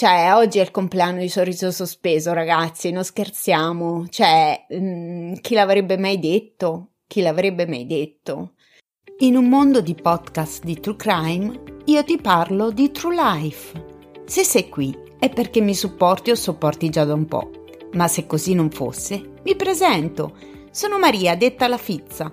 Cioè, oggi è il compleanno di Sorriso Sospeso, ragazzi, non scherziamo. Cioè, mh, mm, chi l'avrebbe mai detto? Chi l'avrebbe mai detto? In un mondo di podcast di True Crime, io ti parlo di True Life. Se sei qui è perché mi supporti o sopporti già da un po'. Ma se così non fosse, mi presento. Sono Maria, detta la Fizza,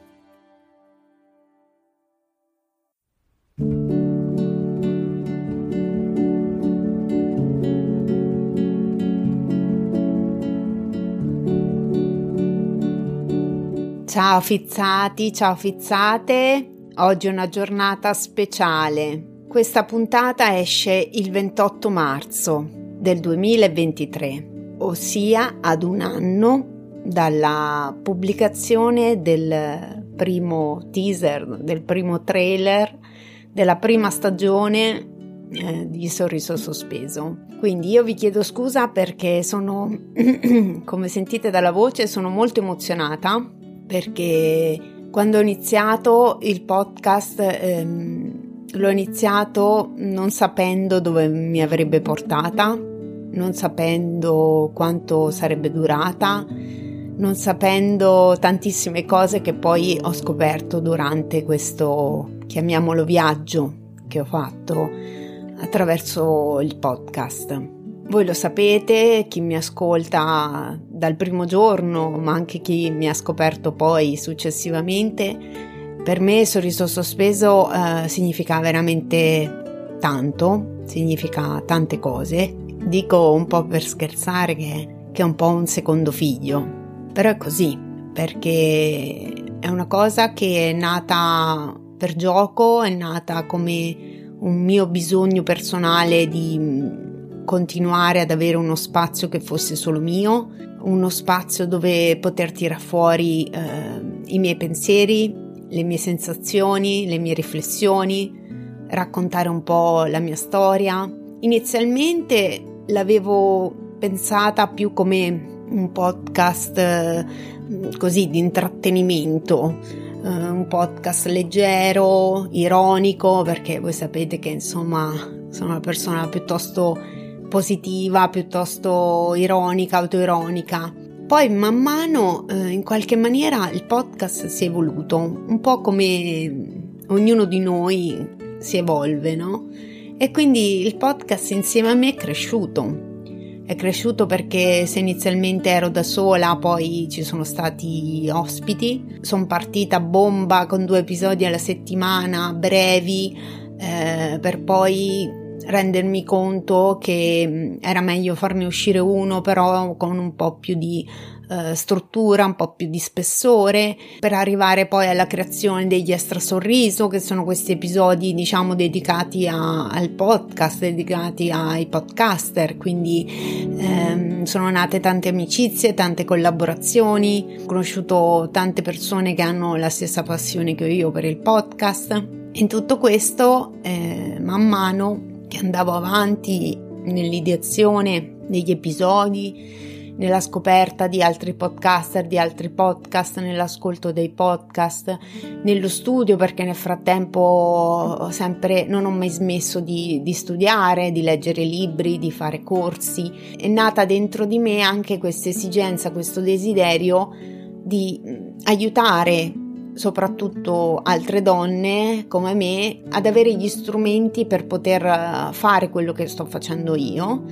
Ciao fizzati, ciao fizzate, oggi è una giornata speciale. Questa puntata esce il 28 marzo del 2023, ossia ad un anno dalla pubblicazione del primo teaser, del primo trailer della prima stagione eh, di Sorriso Sospeso. Quindi io vi chiedo scusa perché sono, come sentite dalla voce, sono molto emozionata perché quando ho iniziato il podcast ehm, l'ho iniziato non sapendo dove mi avrebbe portata, non sapendo quanto sarebbe durata, non sapendo tantissime cose che poi ho scoperto durante questo, chiamiamolo viaggio che ho fatto attraverso il podcast. Voi lo sapete, chi mi ascolta dal primo giorno, ma anche chi mi ha scoperto poi successivamente, per me sorriso sospeso eh, significa veramente tanto, significa tante cose. Dico un po' per scherzare che, che è un po' un secondo figlio, però è così, perché è una cosa che è nata per gioco, è nata come un mio bisogno personale di continuare ad avere uno spazio che fosse solo mio, uno spazio dove poter tirare fuori eh, i miei pensieri, le mie sensazioni, le mie riflessioni, raccontare un po' la mia storia. Inizialmente l'avevo pensata più come un podcast eh, così di intrattenimento, eh, un podcast leggero, ironico, perché voi sapete che insomma sono una persona piuttosto positiva, piuttosto ironica, autoironica. Poi man mano, eh, in qualche maniera, il podcast si è evoluto, un po' come ognuno di noi si evolve, no? E quindi il podcast insieme a me è cresciuto. È cresciuto perché se inizialmente ero da sola, poi ci sono stati ospiti. Sono partita bomba con due episodi alla settimana, brevi, eh, per poi rendermi conto che mm, era meglio farne uscire uno però con un po' più di uh, struttura, un po' più di spessore per arrivare poi alla creazione degli extra sorriso che sono questi episodi diciamo dedicati a, al podcast, dedicati ai podcaster quindi ehm, sono nate tante amicizie, tante collaborazioni, ho conosciuto tante persone che hanno la stessa passione che ho io per il podcast. In tutto questo, eh, man mano che andavo avanti nell'ideazione degli episodi, nella scoperta di altri podcaster, di altri podcast, nell'ascolto dei podcast, nello studio perché nel frattempo sempre non ho mai smesso di, di studiare, di leggere libri, di fare corsi. È nata dentro di me anche questa esigenza, questo desiderio di aiutare soprattutto altre donne come me ad avere gli strumenti per poter eh, fare quello che sto facendo io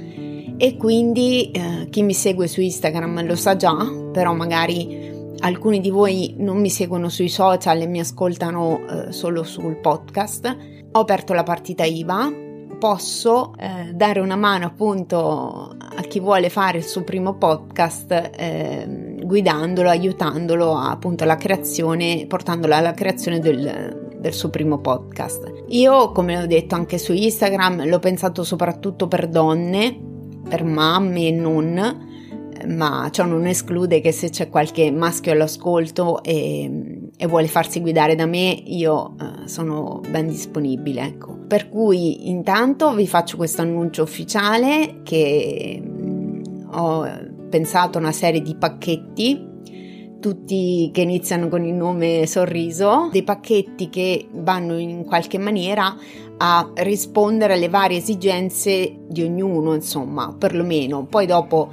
e quindi eh, chi mi segue su Instagram lo sa già, però magari alcuni di voi non mi seguono sui social e mi ascoltano eh, solo sul podcast. Ho aperto la partita IVA, posso eh, dare una mano appunto a chi vuole fare il suo primo podcast eh, guidandolo, aiutandolo appunto alla creazione, portandolo alla creazione del, del suo primo podcast. Io, come ho detto anche su Instagram, l'ho pensato soprattutto per donne, per mamme e non, ma ciò non esclude che se c'è qualche maschio all'ascolto e, e vuole farsi guidare da me, io eh, sono ben disponibile, ecco. Per cui intanto vi faccio questo annuncio ufficiale che mm, ho pensato una serie di pacchetti tutti che iniziano con il nome sorriso, dei pacchetti che vanno in qualche maniera a rispondere alle varie esigenze di ognuno, insomma, perlomeno. Poi dopo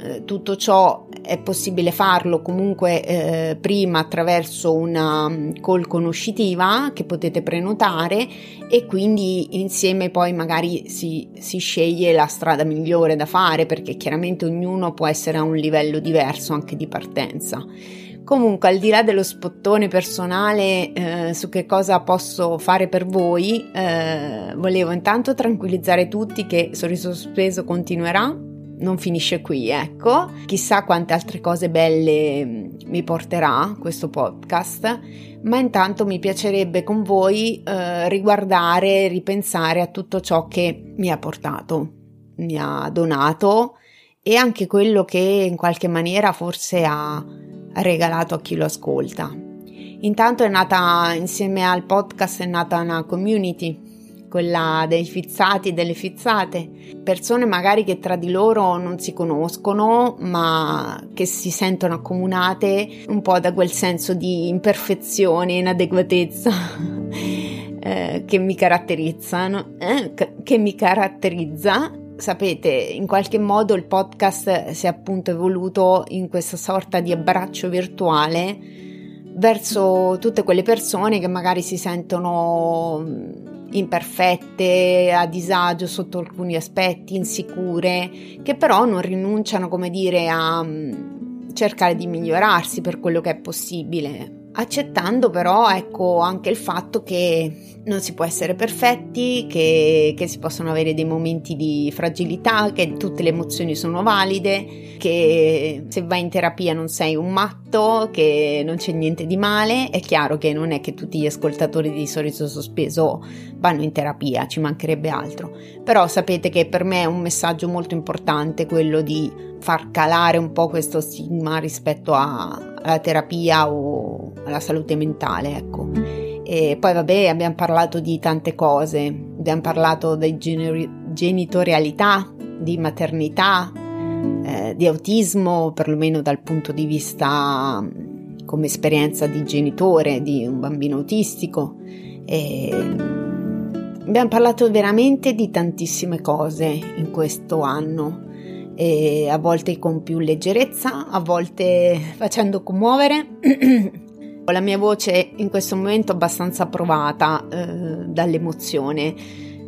eh, tutto ciò è possibile farlo comunque eh, prima attraverso una mm, call conoscitiva che potete prenotare e quindi insieme poi magari si, si sceglie la strada migliore da fare perché chiaramente ognuno può essere a un livello diverso anche di partenza. Comunque, al di là dello spottone personale eh, su che cosa posso fare per voi, eh, volevo intanto tranquillizzare tutti che Sorriso Sospeso continuerà non finisce qui, ecco. Chissà quante altre cose belle mm, mi porterà questo podcast, ma intanto mi piacerebbe con voi eh, riguardare, ripensare a tutto ciò che mi ha portato, mi ha donato e anche quello che in qualche maniera forse ha regalato a chi lo ascolta. Intanto è nata insieme al podcast è nata una community quella dei fizzati e delle fizzate, persone magari che tra di loro non si conoscono, ma che si sentono accomunate un po' da quel senso di imperfezione, inadeguatezza eh, che mi caratterizzano, eh, che mi caratterizza. Sapete, in qualche modo il podcast si è appunto evoluto in questa sorta di abbraccio virtuale verso tutte quelle persone che magari si sentono imperfette, a disagio sotto alcuni aspetti, insicure, che però non rinunciano, come dire, a mm, cercare di migliorarsi per quello che è possibile accettando però ecco anche il fatto che non si può essere perfetti, che, che, si possono avere dei momenti di fragilità, che tutte le emozioni sono valide, che se vai in terapia non sei un matto, che non c'è niente di male. È chiaro che non è che tutti gli ascoltatori di Sorriso Sospeso vanno in terapia, ci mancherebbe altro. Però sapete che per me è un messaggio molto importante quello di far calare un po' questo stigma rispetto a, alla terapia o alla salute mentale, ecco. E poi vabbè, abbiamo parlato di tante cose, abbiamo parlato di genitorialità, di maternità, eh, di autismo, perlomeno dal punto di vista come esperienza di genitore di un bambino autistico. E abbiamo parlato veramente di tantissime cose in questo anno e a volte con più leggerezza, a volte facendo commuovere. La mia voce in questo momento è abbastanza provata eh, dall'emozione.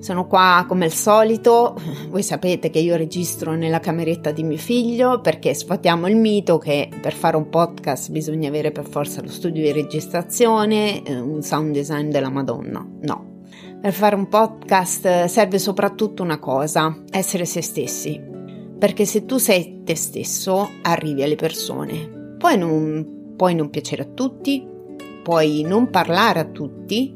Sono qua come al solito, voi sapete che io registro nella cameretta di mio figlio perché sfatiamo il mito che per fare un podcast bisogna avere per forza lo studio di registrazione, eh, un sound design della Madonna. No. Per fare un podcast serve soprattutto una cosa, essere se stessi perché se tu sei te stesso arrivi alle persone. Poi non, puoi non piacere a tutti, puoi non parlare a tutti,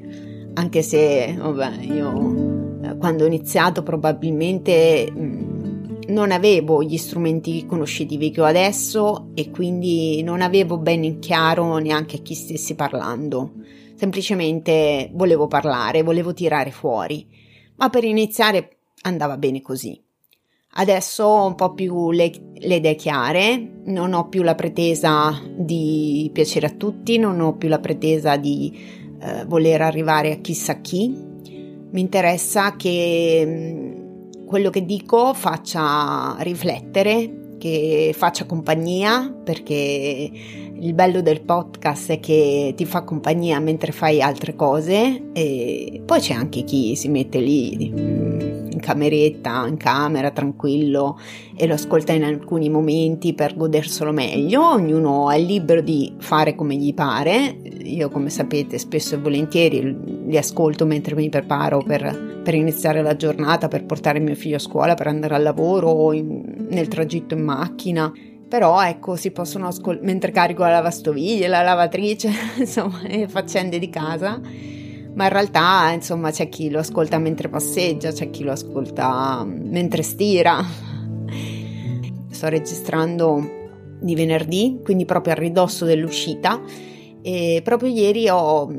anche se vabbè, io quando ho iniziato probabilmente mm, non avevo gli strumenti conoscitivi che ho adesso e quindi non avevo ben in chiaro neanche a chi stessi parlando. Semplicemente volevo parlare, volevo tirare fuori, ma per iniziare andava bene così. Adesso ho un po' più le, le, idee chiare, non ho più la pretesa di piacere a tutti, non ho più la pretesa di eh, voler arrivare a chissà chi. Mi interessa che quello che dico faccia riflettere, che faccia compagnia, perché il bello del podcast è che ti fa compagnia mentre fai altre cose e poi c'è anche chi si mette lì in cameretta, in camera, tranquillo e lo ascolta in alcuni momenti per goderselo meglio. Ognuno è libero di fare come gli pare. Io, come sapete, spesso e volentieri li ascolto mentre mi preparo per, per iniziare la giornata, per portare mio figlio a scuola, per andare al lavoro o in, nel tragitto in macchina però ecco si possono ascoltare mentre carico la lavastoviglie, la lavatrice, insomma, e faccende di casa. Ma in realtà, insomma, c'è chi lo ascolta mentre passeggia, c'è chi lo ascolta mentre stira. Sto registrando di venerdì, quindi proprio a ridosso dell'uscita e proprio ieri ho,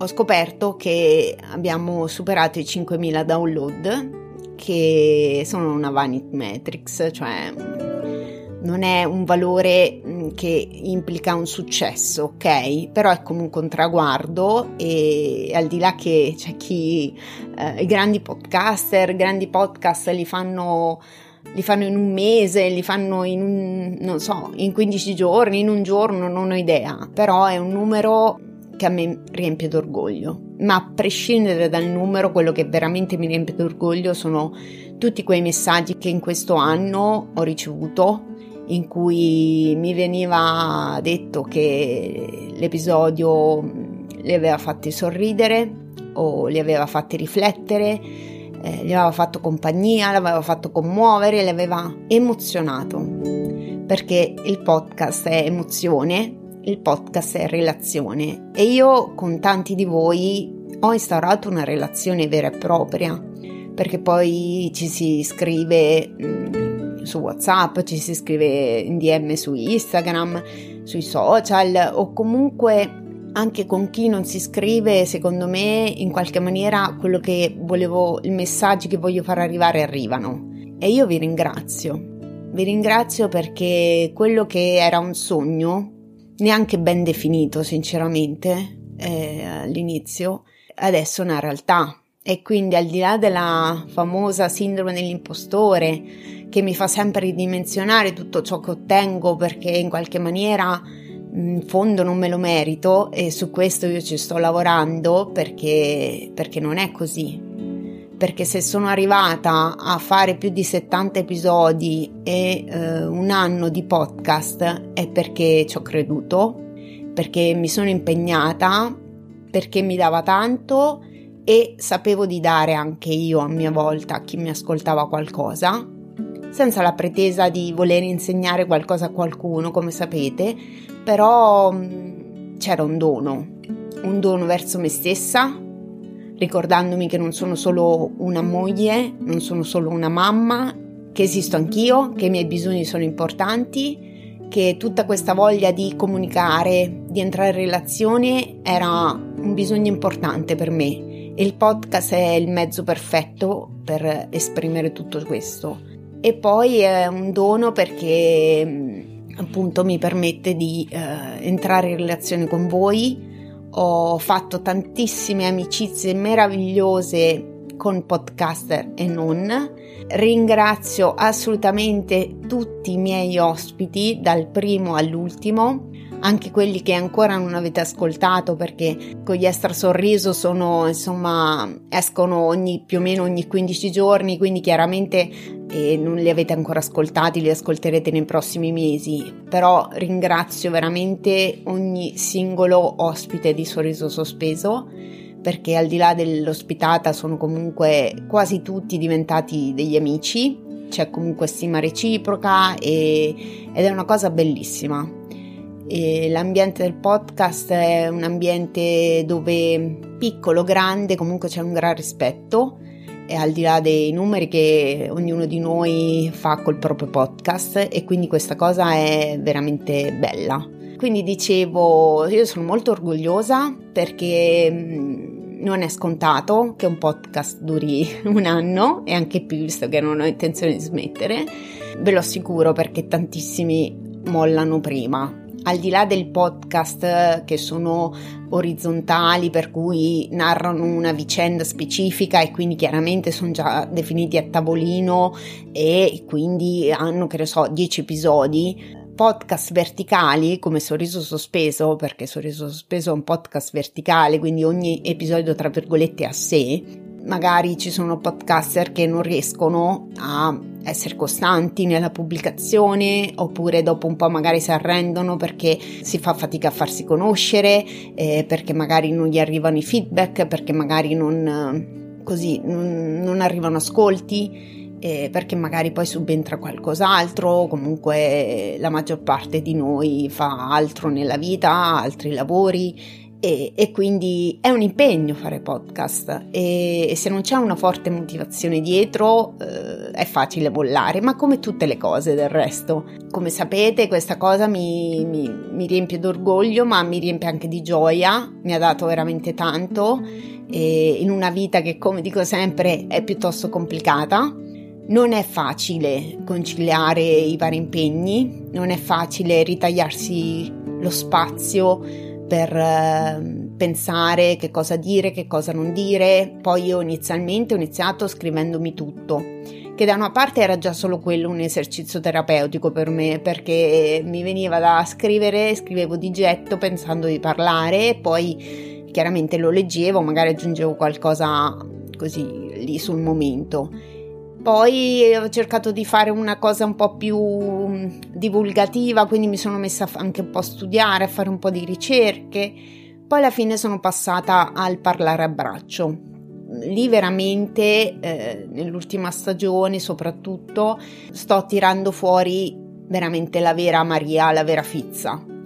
ho scoperto che abbiamo superato i 5.000 download che sono una vanity metrics, cioè non è un valore mm, che implica un successo, ok? Però è comunque un traguardo e al di là che c'è chi eh, i grandi podcaster, grandi podcast li fanno li fanno in un mese, li fanno in un, non so, in 15 giorni, in un giorno, non ho idea, però è un numero che a me riempie d'orgoglio. Ma a prescindere dal numero, quello che veramente mi riempie d'orgoglio sono tutti quei messaggi che in questo anno ho ricevuto in cui mi veniva detto che l'episodio li aveva fatti sorridere o li aveva fatti riflettere, eh, gli aveva fatto compagnia, l'aveva fatto commuovere, li aveva emozionato. Perché il podcast è emozione, il podcast è relazione e io con tanti di voi ho instaurato una relazione vera e propria perché poi ci si scrive mm, su WhatsApp, ci si scrive in DM su Instagram, sui social o comunque anche con chi non si scrive, secondo me, in qualche maniera quello che volevo, i messaggi che voglio far arrivare arrivano. E io vi ringrazio. Vi ringrazio perché quello che era un sogno, neanche ben definito, sinceramente, eh, all'inizio, adesso è una realtà. E quindi al di là della famosa sindrome dell'impostore, che mi fa sempre ridimensionare tutto ciò che ottengo perché in qualche maniera in fondo non me lo merito e su questo io ci sto lavorando perché, perché non è così. Perché se sono arrivata a fare più di 70 episodi e eh, un anno di podcast è perché ci ho creduto, perché mi sono impegnata, perché mi dava tanto e sapevo di dare anche io a mia volta a chi mi ascoltava qualcosa senza la pretesa di voler insegnare qualcosa a qualcuno, come sapete, però mm, c'era un dono, un dono verso me stessa, ricordandomi che non sono solo una moglie, non sono solo una mamma, che esisto anch'io, che i miei bisogni sono importanti, che tutta questa voglia di comunicare, di entrare in relazione era un bisogno importante per me e il podcast è il mezzo perfetto per esprimere tutto questo e poi è un dono perché mm, appunto mi permette di eh, entrare in relazione con voi. Ho fatto tantissime amicizie meravigliose con podcaster e non. Ringrazio assolutamente tutti i miei ospiti, dal primo all'ultimo anche quelli che ancora non avete ascoltato perché con gli extra sorriso sono insomma escono ogni più o meno ogni 15 giorni quindi chiaramente eh, non li avete ancora ascoltati li ascolterete nei prossimi mesi. Però ringrazio veramente ogni singolo ospite di sorriso sospeso perché al di là dell'ospitata sono comunque quasi tutti diventati degli amici. C'è comunque stima reciproca e, ed è una cosa bellissima e l'ambiente del podcast è un ambiente dove piccolo, grande, comunque c'è un gran rispetto e al di là dei numeri che ognuno di noi fa col proprio podcast e quindi questa cosa è veramente bella. Quindi dicevo, io sono molto orgogliosa perché mm, non è scontato che un podcast duri un anno e anche più visto che non ho intenzione di smettere. Ve lo assicuro perché tantissimi mollano prima al di là del podcast che sono orizzontali per cui narrano una vicenda specifica e quindi chiaramente sono già definiti a tavolino e quindi hanno che ne so 10 episodi podcast verticali come Sorriso Sospeso, perché Sorriso Sospeso è un podcast verticale, quindi ogni episodio tra virgolette a sé, magari ci sono podcaster che non riescono a essere costanti nella pubblicazione oppure dopo un po' magari si arrendono perché si fa fatica a farsi conoscere, eh, perché magari non gli arrivano i feedback, perché magari non, così, non, non arrivano ascolti. Eh, perché magari poi subentra qualcos'altro, comunque la maggior parte di noi fa altro nella vita, altri lavori e, e, quindi è un impegno fare podcast e, e se non c'è una forte motivazione dietro eh, è facile bollare, ma come tutte le cose del resto. Come sapete questa cosa mi, mi, mi riempie d'orgoglio ma mi riempie anche di gioia, mi ha dato veramente tanto in una vita che come dico sempre è piuttosto complicata. Non è facile conciliare i vari impegni, non è facile ritagliarsi lo spazio per eh, pensare che cosa dire, che cosa non dire. Poi io inizialmente ho iniziato scrivendomi tutto, che da una parte era già solo quello un esercizio terapeutico per me, perché mi veniva da scrivere, scrivevo di getto pensando di parlare poi chiaramente lo leggevo, magari aggiungevo qualcosa così lì sul momento poi ho cercato di fare una cosa un po' più mm, divulgativa, quindi mi sono messa anche un po' a studiare, a fare un po' di ricerche. Poi alla fine sono passata al parlare a braccio. Lì veramente, eh, nell'ultima stagione soprattutto, sto tirando fuori veramente la vera Maria, la vera Fizza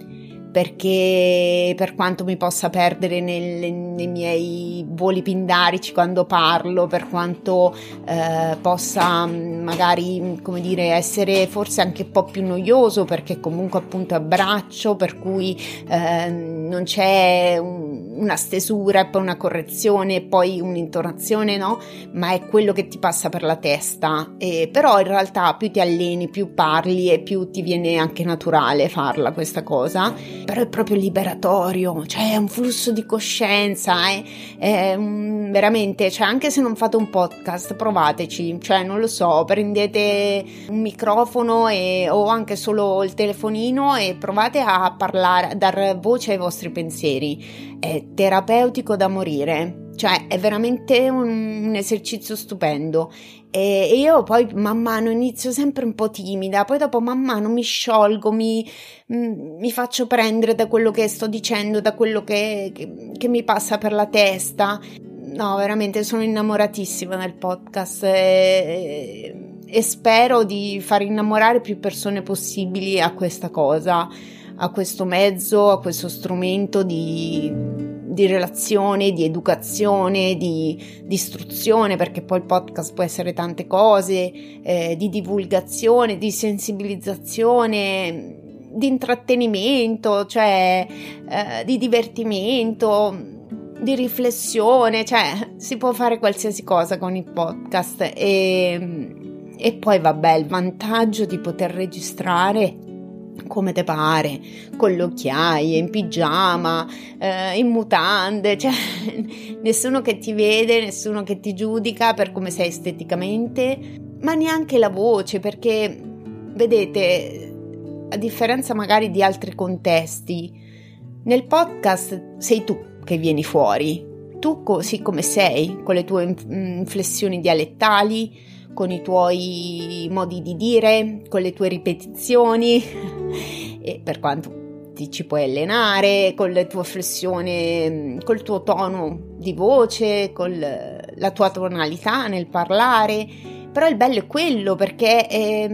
perché per quanto mi possa perdere nel, nei miei voli pindarici quando parlo, per quanto eh, possa mm, magari, come dire, essere forse anche un po' più noioso perché comunque appunto abbraccio, per cui eh, non c'è un, una stesura poi una correzione poi un'intonazione, no? Ma è quello che ti passa per la testa. E, però in realtà più ti alleni, più parli e più ti viene anche naturale farla questa cosa però è proprio liberatorio, cioè è un flusso di coscienza, è, è un, veramente, cioè anche se non fate un podcast, provateci, cioè non lo so, prendete un microfono e, o anche solo il telefonino e provate a parlare, a dar voce ai vostri pensieri, è terapeutico da morire. Cioè, è veramente un, un esercizio stupendo. E, io poi man mano inizio sempre un po' timida, poi dopo man mano mi sciolgo, mi, mm, mi faccio prendere da quello che sto dicendo, da quello che, che, che mi passa per la testa. No, veramente sono innamoratissima del podcast. E, e spero di far innamorare più persone possibili a questa cosa, a questo mezzo, a questo strumento di di relazione, di educazione, di, di, istruzione, perché poi il podcast può essere tante cose, eh, di divulgazione, di sensibilizzazione, di intrattenimento, cioè eh, di divertimento, di riflessione, cioè si può fare qualsiasi cosa con il podcast. E, e poi vabbè il vantaggio di poter registrare come te pare, con le occhiaie, in pigiama, eh, in mutande, cioè nessuno che ti vede, nessuno che ti giudica per come sei esteticamente, ma neanche la voce, perché vedete, a differenza magari di altri contesti, nel podcast sei tu che vieni fuori, tu così come sei, con le tue inflessioni dialettali, con i tuoi modi di dire, con le tue ripetizioni per quanto ti ci puoi allenare, con la tua flessione, col tuo tono di voce, con la tua tonalità nel parlare. Però il bello è quello perché è,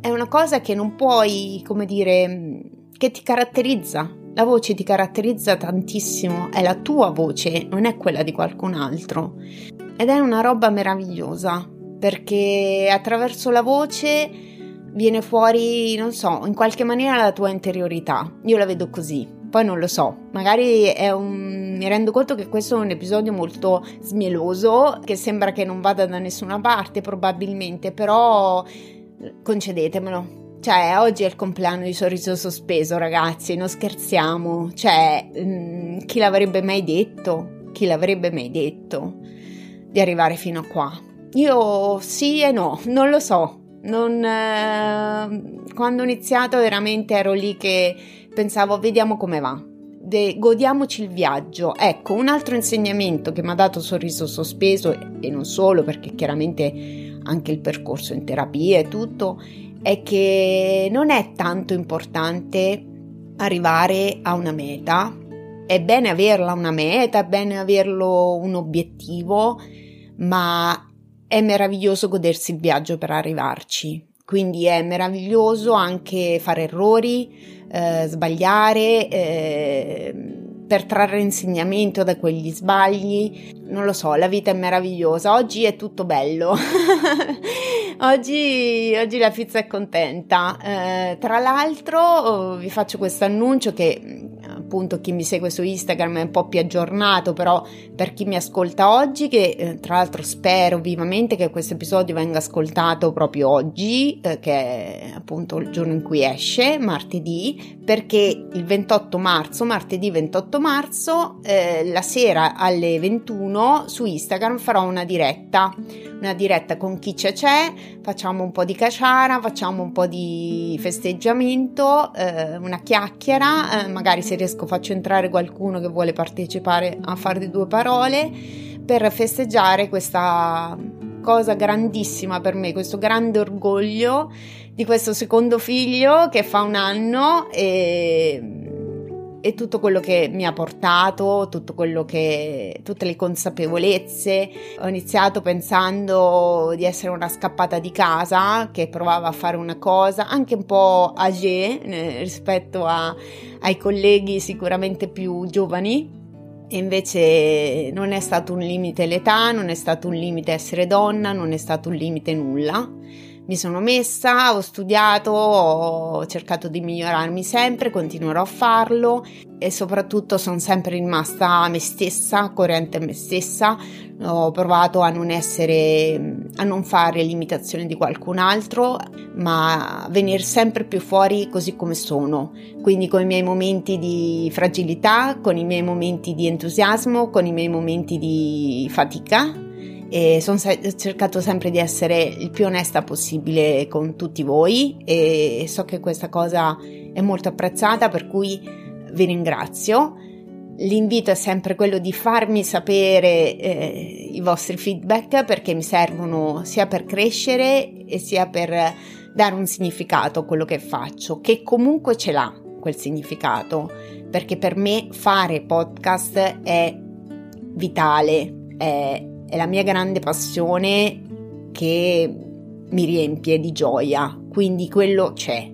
è una cosa che non puoi, come dire, che ti caratterizza. La voce ti caratterizza tantissimo, è la tua voce, non è quella di qualcun altro. Ed è una roba meravigliosa perché attraverso la voce viene fuori, non so, in qualche maniera la tua interiorità. Io la vedo così. Poi non lo so, magari un... mi rendo conto che questo è un episodio molto smieloso, che sembra che non vada da nessuna parte probabilmente, però concedetemelo. Cioè, oggi è il compleanno di Sorriso Sospeso, ragazzi, non scherziamo. Cioè, mh, mm, chi l'avrebbe mai detto? Chi l'avrebbe mai detto di arrivare fino a qua? Io sì e no, non lo so. Non, eh, quando ho iniziato veramente ero lì che pensavo vediamo come va. De, godiamoci il viaggio. Ecco, un altro insegnamento che mi ha dato sorriso sospeso e non solo perché chiaramente anche il percorso in terapia e tutto è che non è tanto importante arrivare a una meta. È bene averla una meta, è bene averlo un obiettivo, ma è meraviglioso godersi il viaggio per arrivarci. Quindi è meraviglioso anche fare errori, eh, sbagliare, eh, per trarre insegnamento da quegli sbagli. Non lo so, la vita è meravigliosa. Oggi è tutto bello. oggi, oggi, la pizza è contenta. Eh, tra l'altro, vi faccio questo annuncio che appunto chi mi segue su Instagram è un po' più aggiornato, però per chi mi ascolta oggi, che eh, tra l'altro spero vivamente che questo episodio venga ascoltato proprio oggi, eh, che è appunto il giorno in cui esce, martedì, perché il 28 marzo, martedì 28 marzo, eh, la sera alle 21 su Instagram farò una diretta, una diretta con chi c'è c'è, facciamo un po' di caciara, facciamo un po' di festeggiamento, eh, una chiacchiera, magari se riesco faccio entrare qualcuno che vuole partecipare a fare due parole per festeggiare questa cosa grandissima per me, questo grande orgoglio di questo secondo figlio che fa un anno e e tutto quello che mi ha portato, tutto quello che, tutte le consapevolezze. Ho iniziato pensando di essere una scappata di casa che provava a fare una cosa anche un po' âgée eh, rispetto a, ai colleghi sicuramente più giovani. E invece non è stato un limite l'età, non è stato un limite essere donna, non è stato un limite nulla mi sono messa, ho studiato, ho cercato di migliorarmi sempre, continuerò a farlo e soprattutto sono sempre rimasta me stessa, coerente a me stessa. Ho provato a non essere, a non fare l'imitazione di qualcun altro, ma venire sempre più fuori così come sono. Quindi con i miei momenti di fragilità, con i miei momenti di entusiasmo, con i miei momenti di fatica e sono se- cercato sempre di essere il più onesta possibile con tutti voi e so che questa cosa è molto apprezzata per cui vi ringrazio. L'invito è sempre quello di farmi sapere eh, i vostri feedback perché mi servono sia per crescere e sia per dare un significato a quello che faccio, che comunque ce l'ha quel significato, perché per me fare podcast è vitale, è è la mia grande passione che mi riempie di gioia, quindi quello c'è.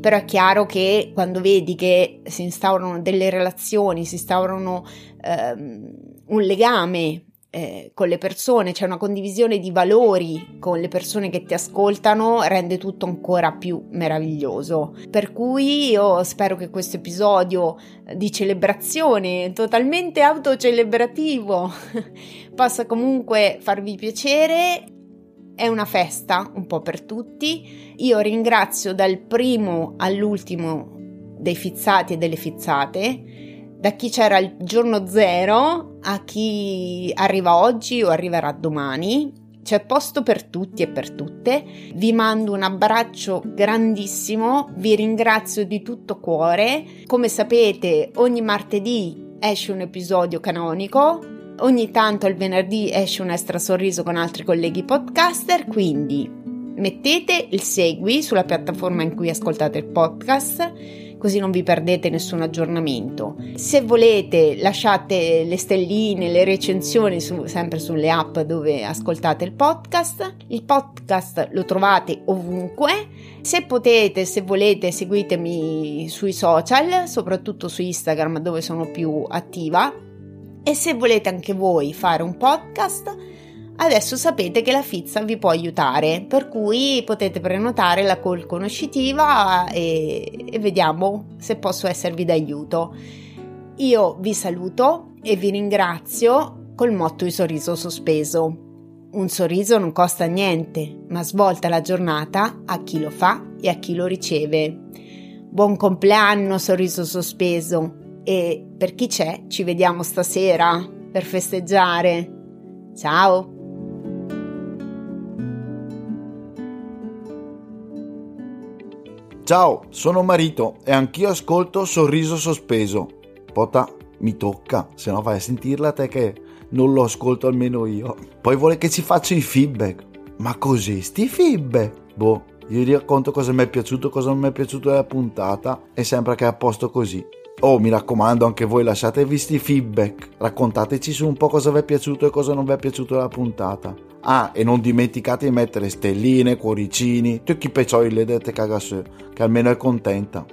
Però è chiaro che quando vedi che si instaurano delle relazioni, si instaurano ehm, un legame eh, con le persone, c'è una condivisione di valori con le persone che ti ascoltano, rende tutto ancora più meraviglioso. Per cui io spero che questo episodio di celebrazione totalmente autocelebrativo possa comunque farvi piacere. È una festa un po' per tutti. Io ringrazio dal primo all'ultimo dei fizzati e delle fizzate da chi c'era il giorno zero a chi arriva oggi o arriverà domani. C'è posto per tutti e per tutte. Vi mando un abbraccio grandissimo, vi ringrazio di tutto cuore. Come sapete, ogni martedì esce un episodio canonico. Ogni tanto il venerdì esce un extra sorriso con altri colleghi podcaster, quindi mettete il segui sulla piattaforma in cui ascoltate il podcast così non vi perdete nessun aggiornamento. Se volete lasciate le stelline, le recensioni su, sempre sulle app dove ascoltate il podcast. Il podcast lo trovate ovunque. Se potete, se volete, seguitemi sui social, soprattutto su Instagram dove sono più attiva. E se volete anche voi fare un podcast, Adesso sapete che la Fizza vi può aiutare, per cui potete prenotare la call conoscitiva e, e vediamo se posso esservi d'aiuto. Io vi saluto e vi ringrazio col motto di sorriso sospeso. Un sorriso non costa niente, ma svolta la giornata a chi lo fa e a chi lo riceve. Buon compleanno, sorriso sospeso, e per chi c'è ci vediamo stasera per festeggiare. Ciao! Ciao, sono Marito e anch'io ascolto Sorriso Sospeso. Pota, mi tocca, se no vai a sentirla te che non lo ascolto almeno io. Poi vuole che ci faccia i feedback. Ma così, sti feedback? Boh, io vi racconto cosa mi è piaciuto, cosa non mi è piaciuto della puntata e sembra che è a posto così. Oh, mi raccomando, anche voi lasciatevi sti feedback. Raccontateci su un po' cosa vi è piaciuto e cosa non vi è piaciuto della puntata. Ah, e non dimenticate di mettere stelline, cuoricini, tutti i peccioli le dette cagasse, che almeno è contenta.